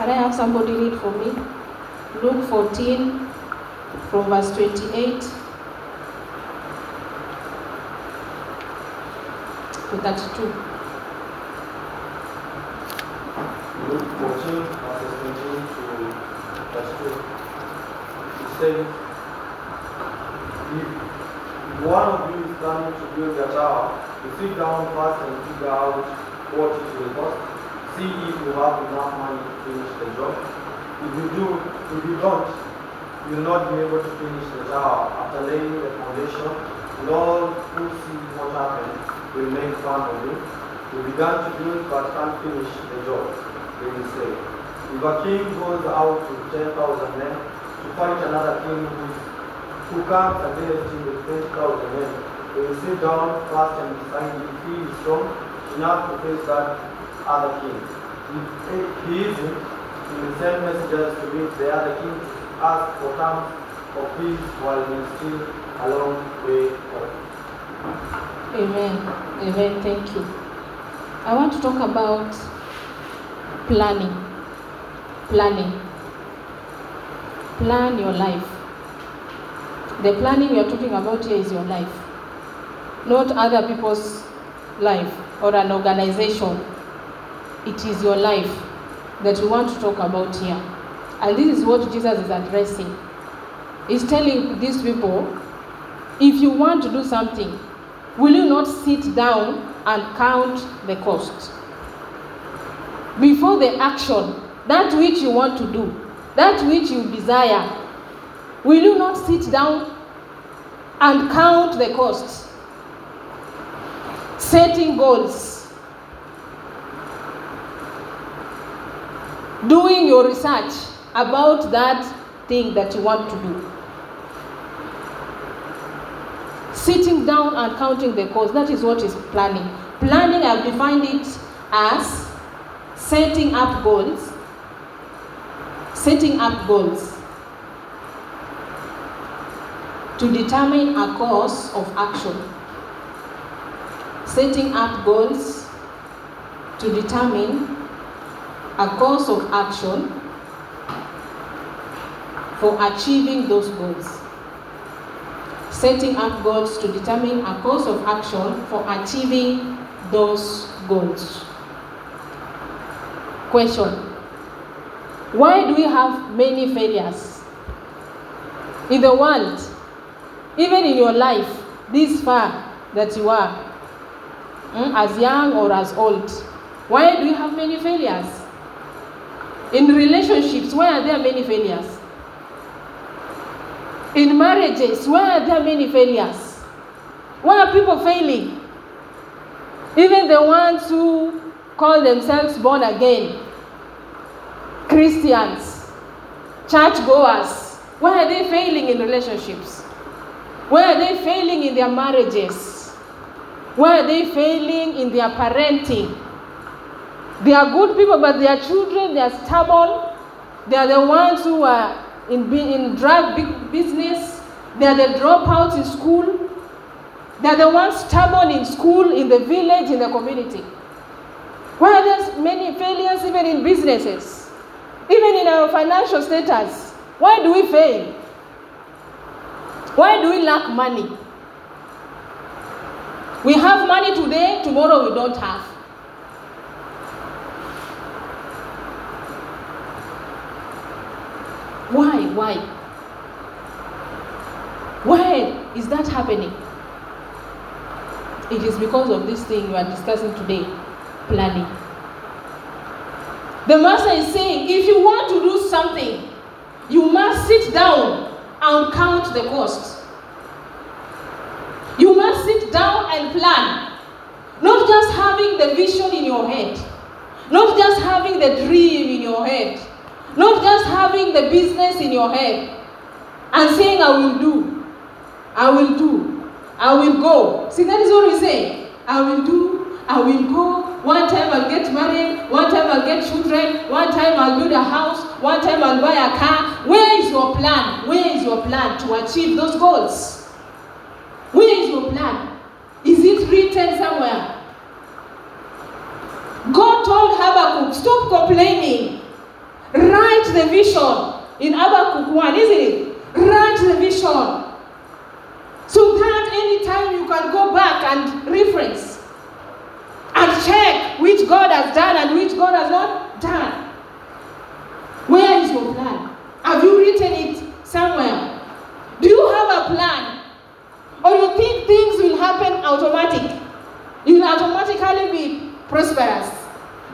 Can I have somebody read for me? Luke 14, from verse 28 to 32. Luke 14, verses 28 to 32. It says, If one of you is planning to build a tower, you sit down first and figure out what it will cost. See if you have enough money to finish the job. If you do, if you don't, you will not be able to finish the job. After laying the foundation, Lord who sees what happens will make fun of you. You began to build but can't finish the job. They will say, if a king goes out with 10,000 men to fight another king who, who comes against him with 20,000 men, they will sit down first and decide if he is strong enough to face that other king. If he will send messengers to meet the other king to ask for terms of peace while he is still a long way off. Amen. Amen. Thank you. I want to talk about planning. Planning. Plan your life. The planning we are talking about here is your life, not other people's life or an organization. It is your life that we want to talk about here. And this is what Jesus is addressing. He's telling these people if you want to do something, will you not sit down and count the cost? Before the action, that which you want to do, that which you desire, will you not sit down and count the cost? Setting goals, doing your research about that thing that you want to do. sitting down and counting the cost. That is what is planning. Planning, I've defined it as setting up goals. Setting up goals to determine a course of action. Setting up goals to determine a course of action for achieving those goals setting up goals to determine a course of action for achieving those goals. Question Why do we have many failures in the world, even in your life, this far that you are, mm, as young or as old? Why do you have many failures? In relationships, why are there many failures? In marriages, why are there many failures? Why are people failing? Even the ones who call themselves born again, Christians, church goers, why are they failing in relationships? Why are they failing in their marriages? Why are they failing in their parenting? They are good people, but their children, they are stubborn. They are the ones who are in, in drug business. They are the dropouts in school. They are the ones stubborn in school, in the village, in the community. Why are there many failures even in businesses? Even in our financial status? Why do we fail? Why do we lack money? We have money today, tomorrow we don't have. Why? Why? Why is that happening? It is because of this thing we are discussing today planning. The master is saying if you want to do something, you must sit down and count the cost. You must sit down and plan. Not just having the vision in your head, not just having the dream in your head, not just having the business in your head and saying, I will do, I will do, I will go. See, that is what we say. I will do, I will go. One time I'll get married, one time I'll get children, one time I'll build a house, one time I'll buy a car. Where is your plan? Where is your plan to achieve those goals? Where is your plan? Is it written somewhere? God told Habakkuk, stop complaining. Write the vision in Habakkuk 1, isn't it? Write the vision. So that anytime you can go back and reference and check which God has done and which God has not done. Where is your plan? Have you written it somewhere? Do you have a plan? Or you think things will happen automatic? You will automatically be prosperous.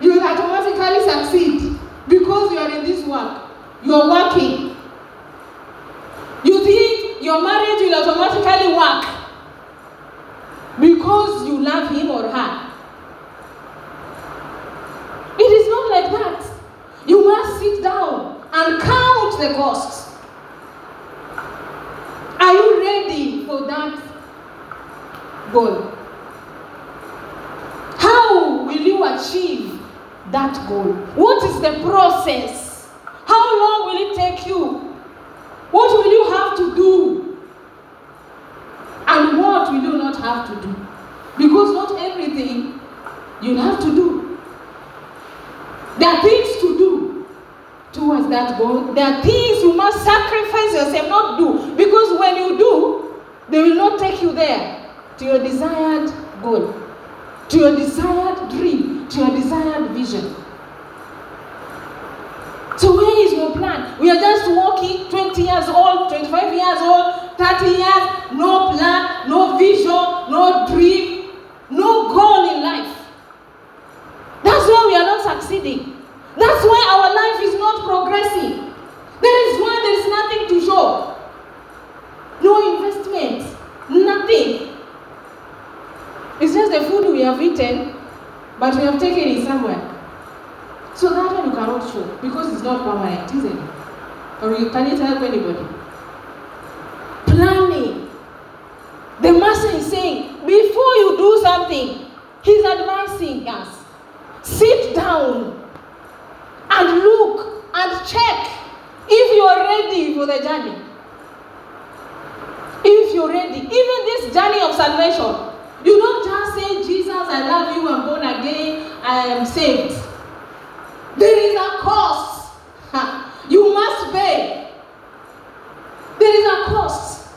You will automatically succeed because you are in this work. You are working. You think your marriage will automatically work because you love him or her. It is not like that. You must sit down and count the costs. Are you ready for that goal? How will you achieve that goal? What is the process? How long will it take you? What will you have to do? And what will you not have to do? Because not everything you'll have to do. There are things to do towards that goal. There are things you must sacrifice yourself, not do. Because when you do, they will not take you there to your desired goal, to your desired dream, to your desired vision. So where is your plan? We are just walking 20 years old, 25 years old, 30 years, no plan, no vision, no dream, no goal in life. That's why we are not succeeding. That's why our life is not progressing. There is why there is nothing to show. No investment, nothing. It's just the food we have eaten, but we have taken it somewhere. So that one you cannot show because it's not permanent, isn't it? Or you can it help anybody? Planning. The master is saying, before you do something, he's advising us. Sit down and look and check if you are ready for the journey. If you're ready, even this journey of salvation, you don't just say, Jesus, I love you, I'm born again, I am saved. There is a cost. You must pay. There is a cost.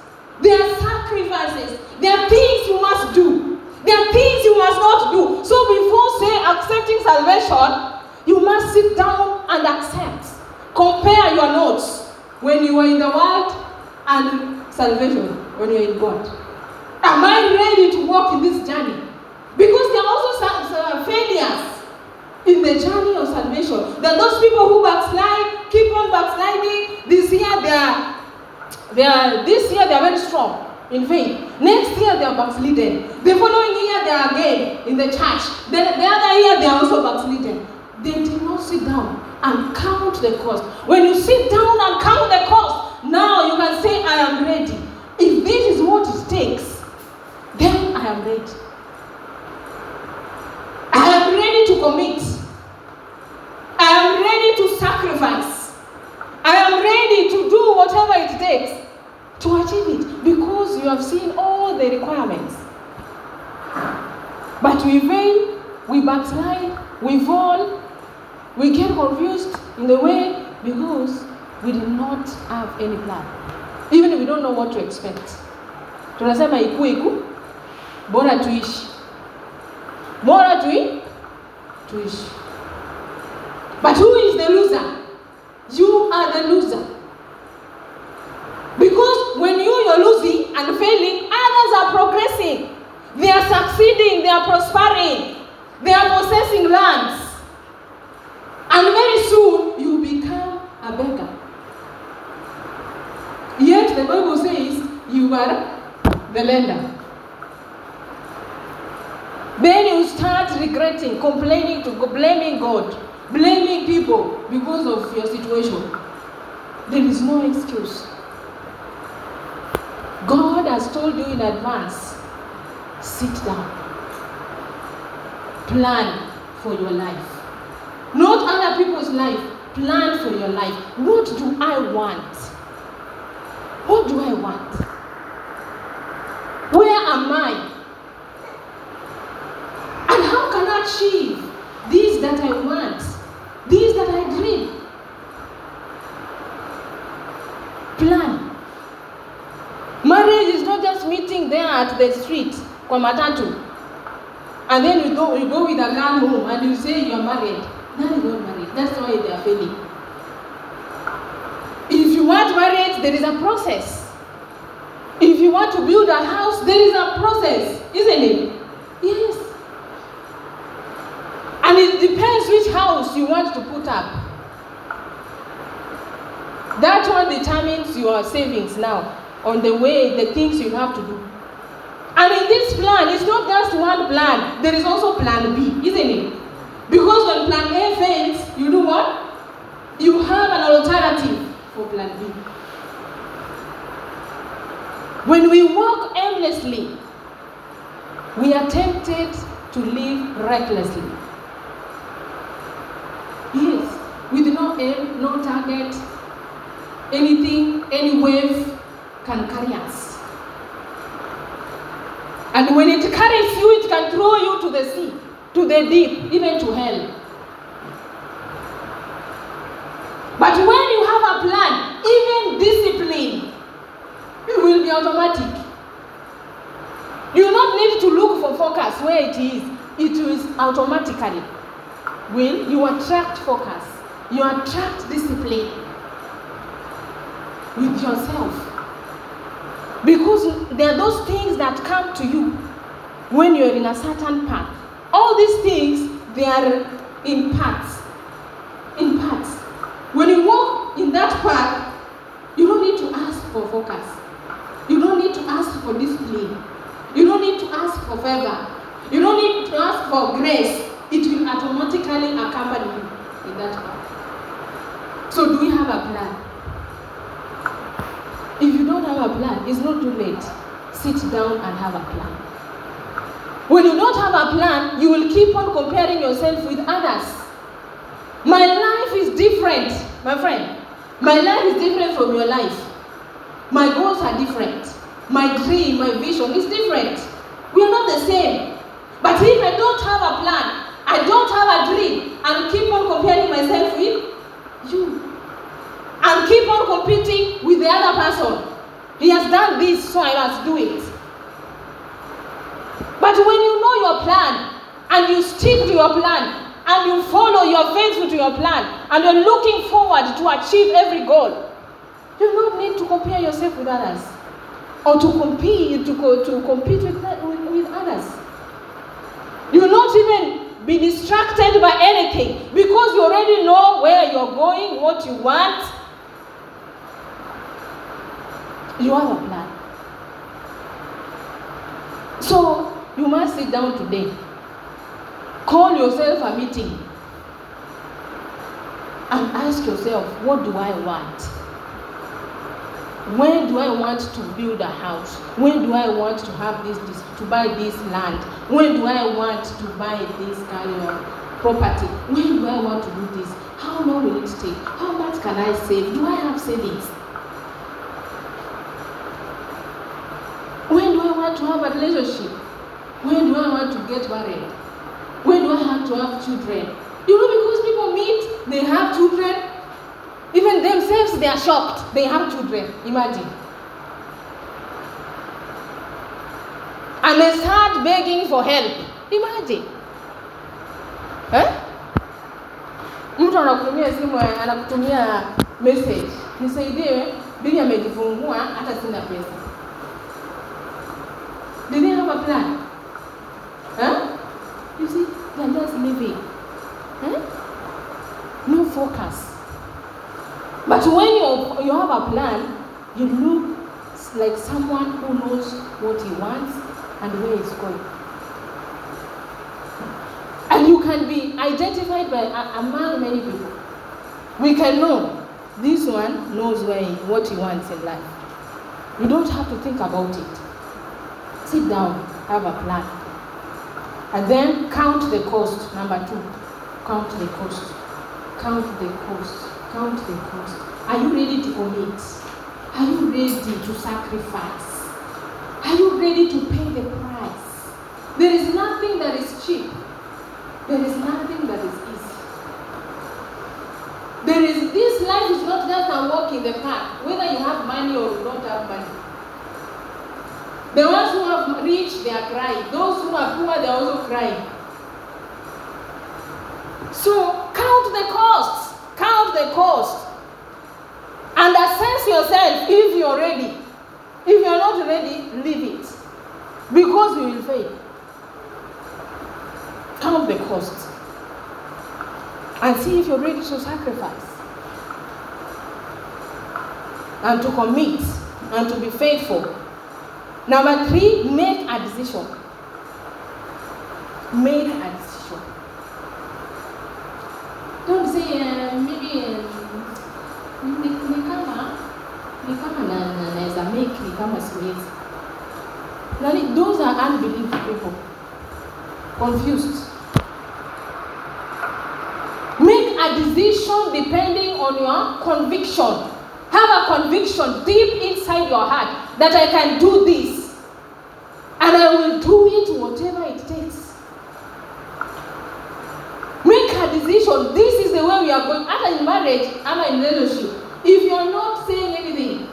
There are sacrifices. There are things you must do. There are things you must not do. So before say accepting salvation, you must sit down and accept. Compare your notes when you were in the world and salvation when you're in God. Am I ready to walk in this journey? Because there are also some failures in the journey of salvation. There are those people who backslide, keep on backsliding. This year they are, they are this year they are very strong in faith. Next year they are backslidden. The following year they are again in the church. Then the other year they are also backslidden. They did not sit down and count the cost. When you sit down and count the cost, now you can say, I am ready. If this is what it takes, then I am ready. I am ready to commit. I am ready to sacrifice. I am ready to do whatever it takes to achieve it because you have seen all the requirements. But we fail, we backslide, we fall, we get confused in the way because we did not have any plan. Even if we don't know what to expect. Tunasema iku iku, bora tuishi. Bora tui, tuishi. But who is the loser? You are the loser. Because when you you're losing and failing, others are progressing. They are succeeding, they are prospering, they are possessing lands. And very soon you become a beggar. Yet the Bible says you are the lender. Then you start regretting, complaining to blaming God, blaming people because of your situation. There is no excuse. God has told you in advance sit down, plan for your life. Not other people's life, plan for your life. What do I want? What do I want? Where am I? achieve this that I want, this that I dream. Plan. Marriage is not just meeting there at the street, kwa. And then you go, you go with a girl home and you say you are married. That is not marriage. That's why they are failing. If you want marriage, there is a process. If you want to build a house, there is a process, isn't it? You want to put up. That one determines your savings now on the way the things you have to do. And in this plan it's not just one plan there is also plan b isn't it? Because when plan a fails you do what? You have an alternative for plan b. When we walk aimlessly we are tempted to live recklessly yes with no target anything any wave can carry us. And when it carries you it can throw you to the sea to the deep even to hell. But when you have a plan even discipline it will be automatic. You do not need to look for focus where it is. It is automatically. Will you attract focus you attract discipline with yourself. Because there are those things that come to you when you're in a certain path. All these things they are in parts in parts. When you walk in that path you don't need to ask for focus. You don't need to ask for discipline. You don't need to ask for favor. You don't need to ask for grace. It will automatically accompany you in that path so do we have a plan if you don't have a plan, it's not too late. Sit down and have a plan. When you don't have a plan, you will keep on comparing yourself with others. My life is different, my friend. My life is different from your life. My goals are different. My dream, my vision is different. We are not the same. But if I don't have a plan, I don't have a dream, and keep on comparing myself with you and keep on competing with the other person. He has done this, so I must do it. But when you know your plan and you stick to your plan and you follow, you are faithful to your plan, and you're looking forward to achieve every goal, you do not need to compare yourself with others or to compete to, co- to compete with, with, with others. You will not even be distracted by anything because you already know where you're going, what you want, you have a plan. So you must sit down today. Call yourself a meeting and ask yourself, what do I want? When do I want to build a house? When do I want to have this, this to buy this land? When do I want to buy this kind of property? When do I want to do this? How long will it take? How much can I save? Do I have savings? When do I want to have a relationship? When do I want to get married? When do I have to have children? You know, because people meet, they have children, even themselves, they are shocked. They have children. Imagine. And they start begging for help. Imagine. Eh? Mtu anakutumia simu, anakutumia message, nisaidie, bibi amejifungua, hata sina pesa. Have? Huh? You see, they are just living. Huh? No focus. But when you, you have a plan, you look like someone who knows what he wants and where he's going. And you can be identified by among many people. We can know this one knows where he, what he wants in life. You don't have to think about it. Sit down, have a plan. And then count the cost. Number two, count the cost. Count the cost. Count the cost. Are you ready to commit? Are you ready to sacrifice? Are you ready to pay the price? There is nothing that is cheap. There is nothing that is easy. There is this life is not just a walk in the park, whether you have money or you don't have money. The ones who have rich, they are crying. Those who are poor, they are also crying. So count the costs. Count the cost. And assess yourself if you're ready. If you're not ready, leave it. Because you will fail. Count the cost. And see if you're ready to sacrifice. And to commit. And to be faithful. Number three, make a decision. Make a decision. Don't say uh, maybe uh, ni, kama ni kama na, naweza make ni kama siwezi. Nani, those are unbelieving people. Confused. Make a decision depending on your conviction. Have a conviction deep inside your heart that I can do this. I will do it whatever it takes. Make a decision. This is the way we are going. Either in marriage, either in relationship. If you're not saying anything,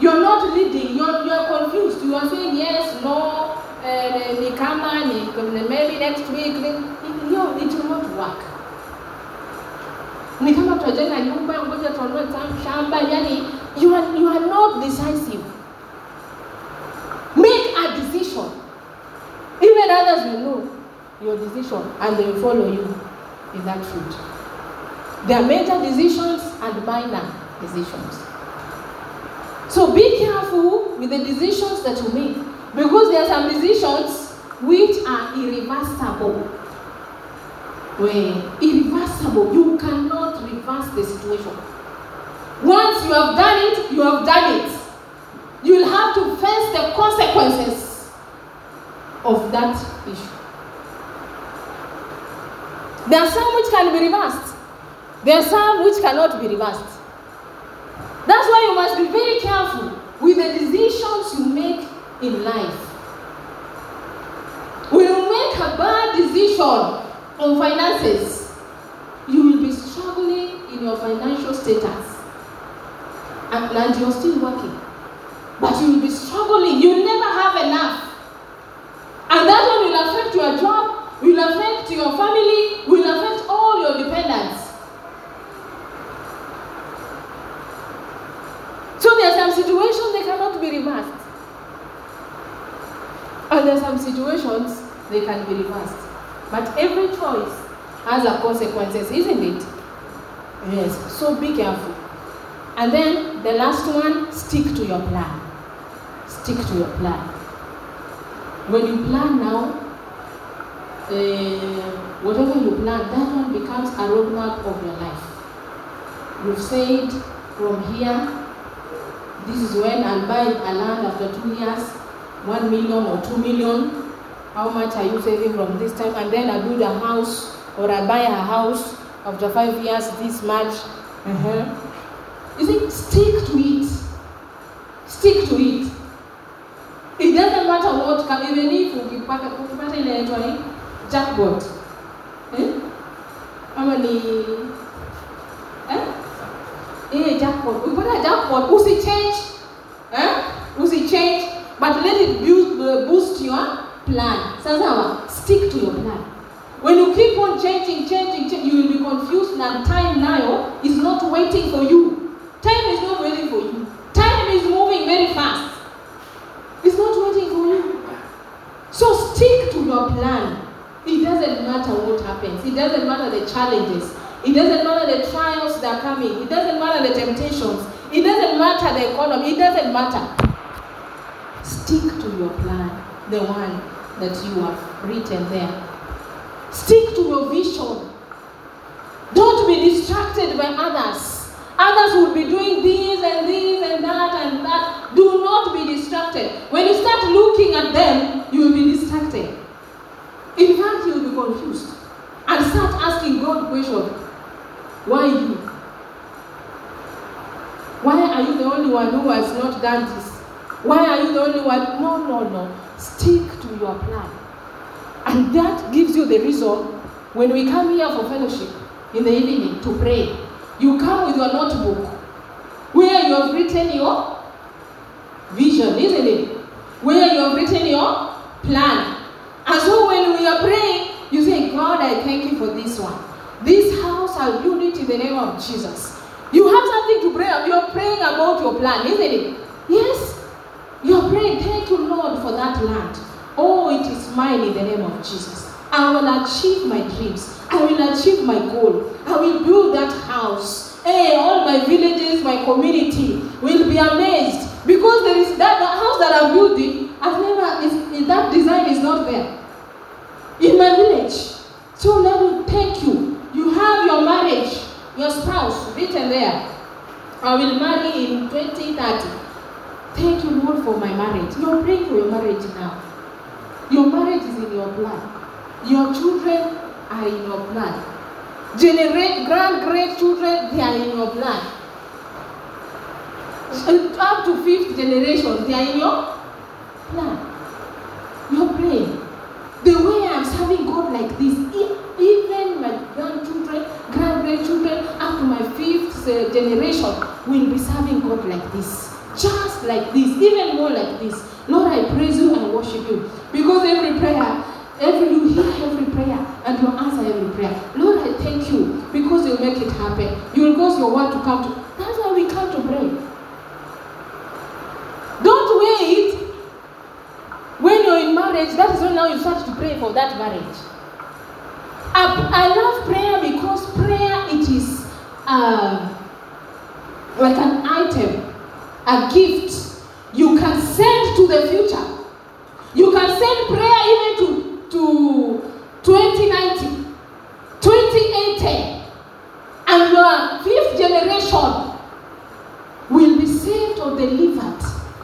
you're not leading, you're, you're confused. You are saying yes, no, uh, ni maybe next week. Ni, yo, it will not work. Ni kama shamba, yani you are, you are not decisive. A decision. Even others will know your decision and they will follow you in that route. There are major decisions and minor decisions. So be careful with the decisions that you make because there are some decisions which are irreversible. Where irreversible, you cannot reverse the situation. Once you have done it, you have done it. You will have to face the consequences of that issue. There are some which can be reversed. There are some which cannot be reversed. That's why you must be very careful with the decisions you make in life. When you make a bad decision on finances, you will be struggling in your financial status. And, and you're still working. But you will be struggling. You will never have enough. And that one will affect your job, will affect your family, will affect all your dependents. So there are some situations they cannot be reversed. And there are some situations they can be reversed. But every choice has a consequences, isn't it? Yes. So be careful. And then the last one, stick to your plan. Stick to your plan. When you plan now, uh, whatever you plan, that one becomes a roadmap of your life. You've said from here, this is when I'll buy a land after two years, one million or two million. How much are you saving from this time? And then I build a house or I buy a house after five years, this much. Uh-huh. You see, stick to it. Stick to it. It even if ukipata ile inaitwa ni jackpot. Eh? Ama ni eh? Ile jackpot. Ukipata jackpot, usi change. Eh? Usi change, but let it boost, boost your plan. Sasa stick to your plan. When you keep on changing, changing, changing, you will be confused and time now is not waiting for you. Time is not waiting for you. Time is moving very fast. It's not waiting. So stick to your plan. It doesn't matter what happens. It doesn't matter the challenges. It doesn't matter the trials that are coming. It doesn't matter the temptations. It doesn't matter the economy. It doesn't matter. Stick to your plan, the one that you have written there. Stick to your vision. Don't be distracted by others. Others will be doing this and this and that and that. Do not be distracted. When you start looking at them, you will be distracted. In fact, you will be confused and start asking God questions. Why you? Why are you the only one who has not done this? Why are you the only one? No, no, no. Stick to your plan. And that gives you the reason when we come here for fellowship in the evening to pray. You come with your notebook where you have written your vision, isn't it? where you have written your plan. And so when we are praying, you say, God, I thank you for this one. This house, I'll build it in the name of Jesus. You have something to pray. You're praying about your plan, isn't it? Yes. You're praying, thank you, Lord, for that land. Oh, it is mine in the name of Jesus. I will achieve my dreams. I will achieve my goal. I will build that house. Hey, all my villages, my community will be amazed because there is that the house that I'm building. I've never is, that design is not there in my village. So Lord, thank you. You have your marriage, your spouse written there. I will marry in 2030. Thank you, Lord, for my marriage. You're praying for your marriage now. Your marriage is in your plan. Your children are in your plan. Generate grand great children, they are in your. Uh, Up to fifth generation, they are in your plan. You're praying. The way I'm serving God like this, even my grandchildren, grand grandchildren, up to my fifth uh, generation will be serving God like this. Just like this, even more like this. Lord, I praise you and worship you. Because every prayer, every you hear every prayer and you answer every prayer. Lord, I thank you because you make it happen. You will cause your word to come to. That's why we come to pray. Don't wait when you're in marriage, that is when now you start to pray for that marriage. I, I love prayer because prayer it is uh, like an item, a gift you can send to the future. You can send prayer even to, to 2090, 2080, and your fifth generation will be saved or delivered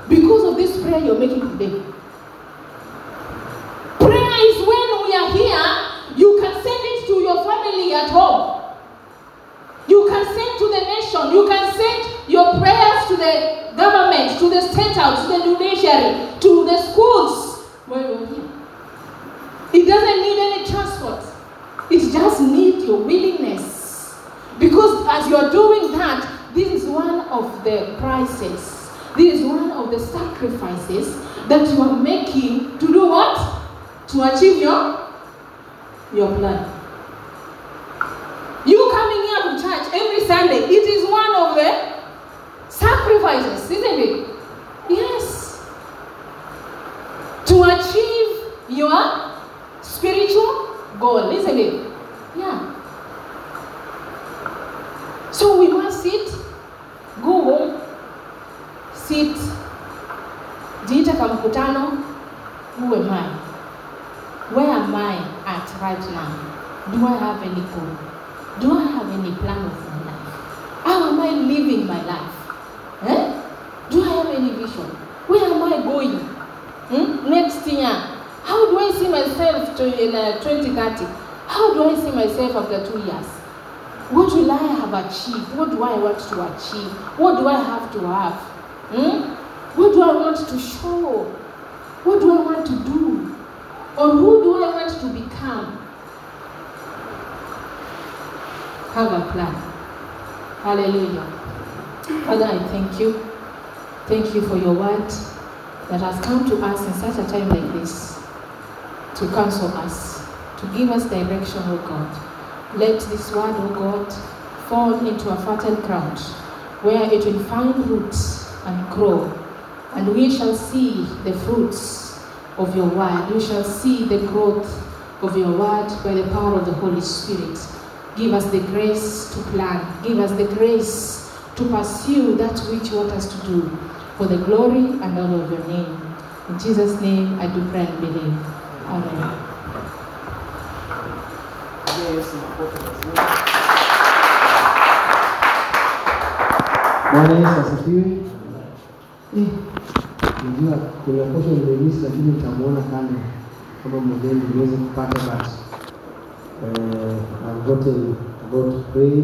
because of this prayer you're making today. Prayer is when we are here, you can send it to your family at home. You can send to the nation. You can send your prayers to the government, to the state house, to the judiciary, to the schools where you're here. It doesn't need any transport. It just needs your willingness. Because as you're doing that, this is one of the prices. This is one of the sacrifices that you are making to do what? To achieve your your plan. You coming here to church every Sunday, it is one of the sacrifices, isn't it? Yes. To achieve your spiritual goal, isn't it? Yeah. So we must sit, go home, sit, jiita kwa mkutano, who am I? Where am I at right now? Do I have any goal? Do I have any plan of my life? How am I living my life? Eh? Do I have any vision? Where am I going? Hmm? Next year, how do I see myself to, in uh, 2030? How do I see myself after two years? What will I have achieved? What do I want to achieve? What do I have to have? Hmm? What do I want to show? What do I want to do? Or who do I want to become? Have a plan. Hallelujah. Father, I thank you. Thank you for your word that has come to us in such a time like this to counsel us, to give us direction, O God. Let this word, O God, fall into a fertile ground where it will find roots and grow, and we shall see the fruits of your word. We shall see the growth of your word by the power of the Holy Spirit. Give us the grace to plan. Give us the grace to pursue that which you want us to do for the glory and honor of your name. In Jesus' name, I do pray and believe. Amen. Bwana Yesu asifiwe. Eh, unajua kuna kosa nimemisi, lakini utamwona kando kama mgeni niweze kupata basi. Eh, uh, I'm going to go to pray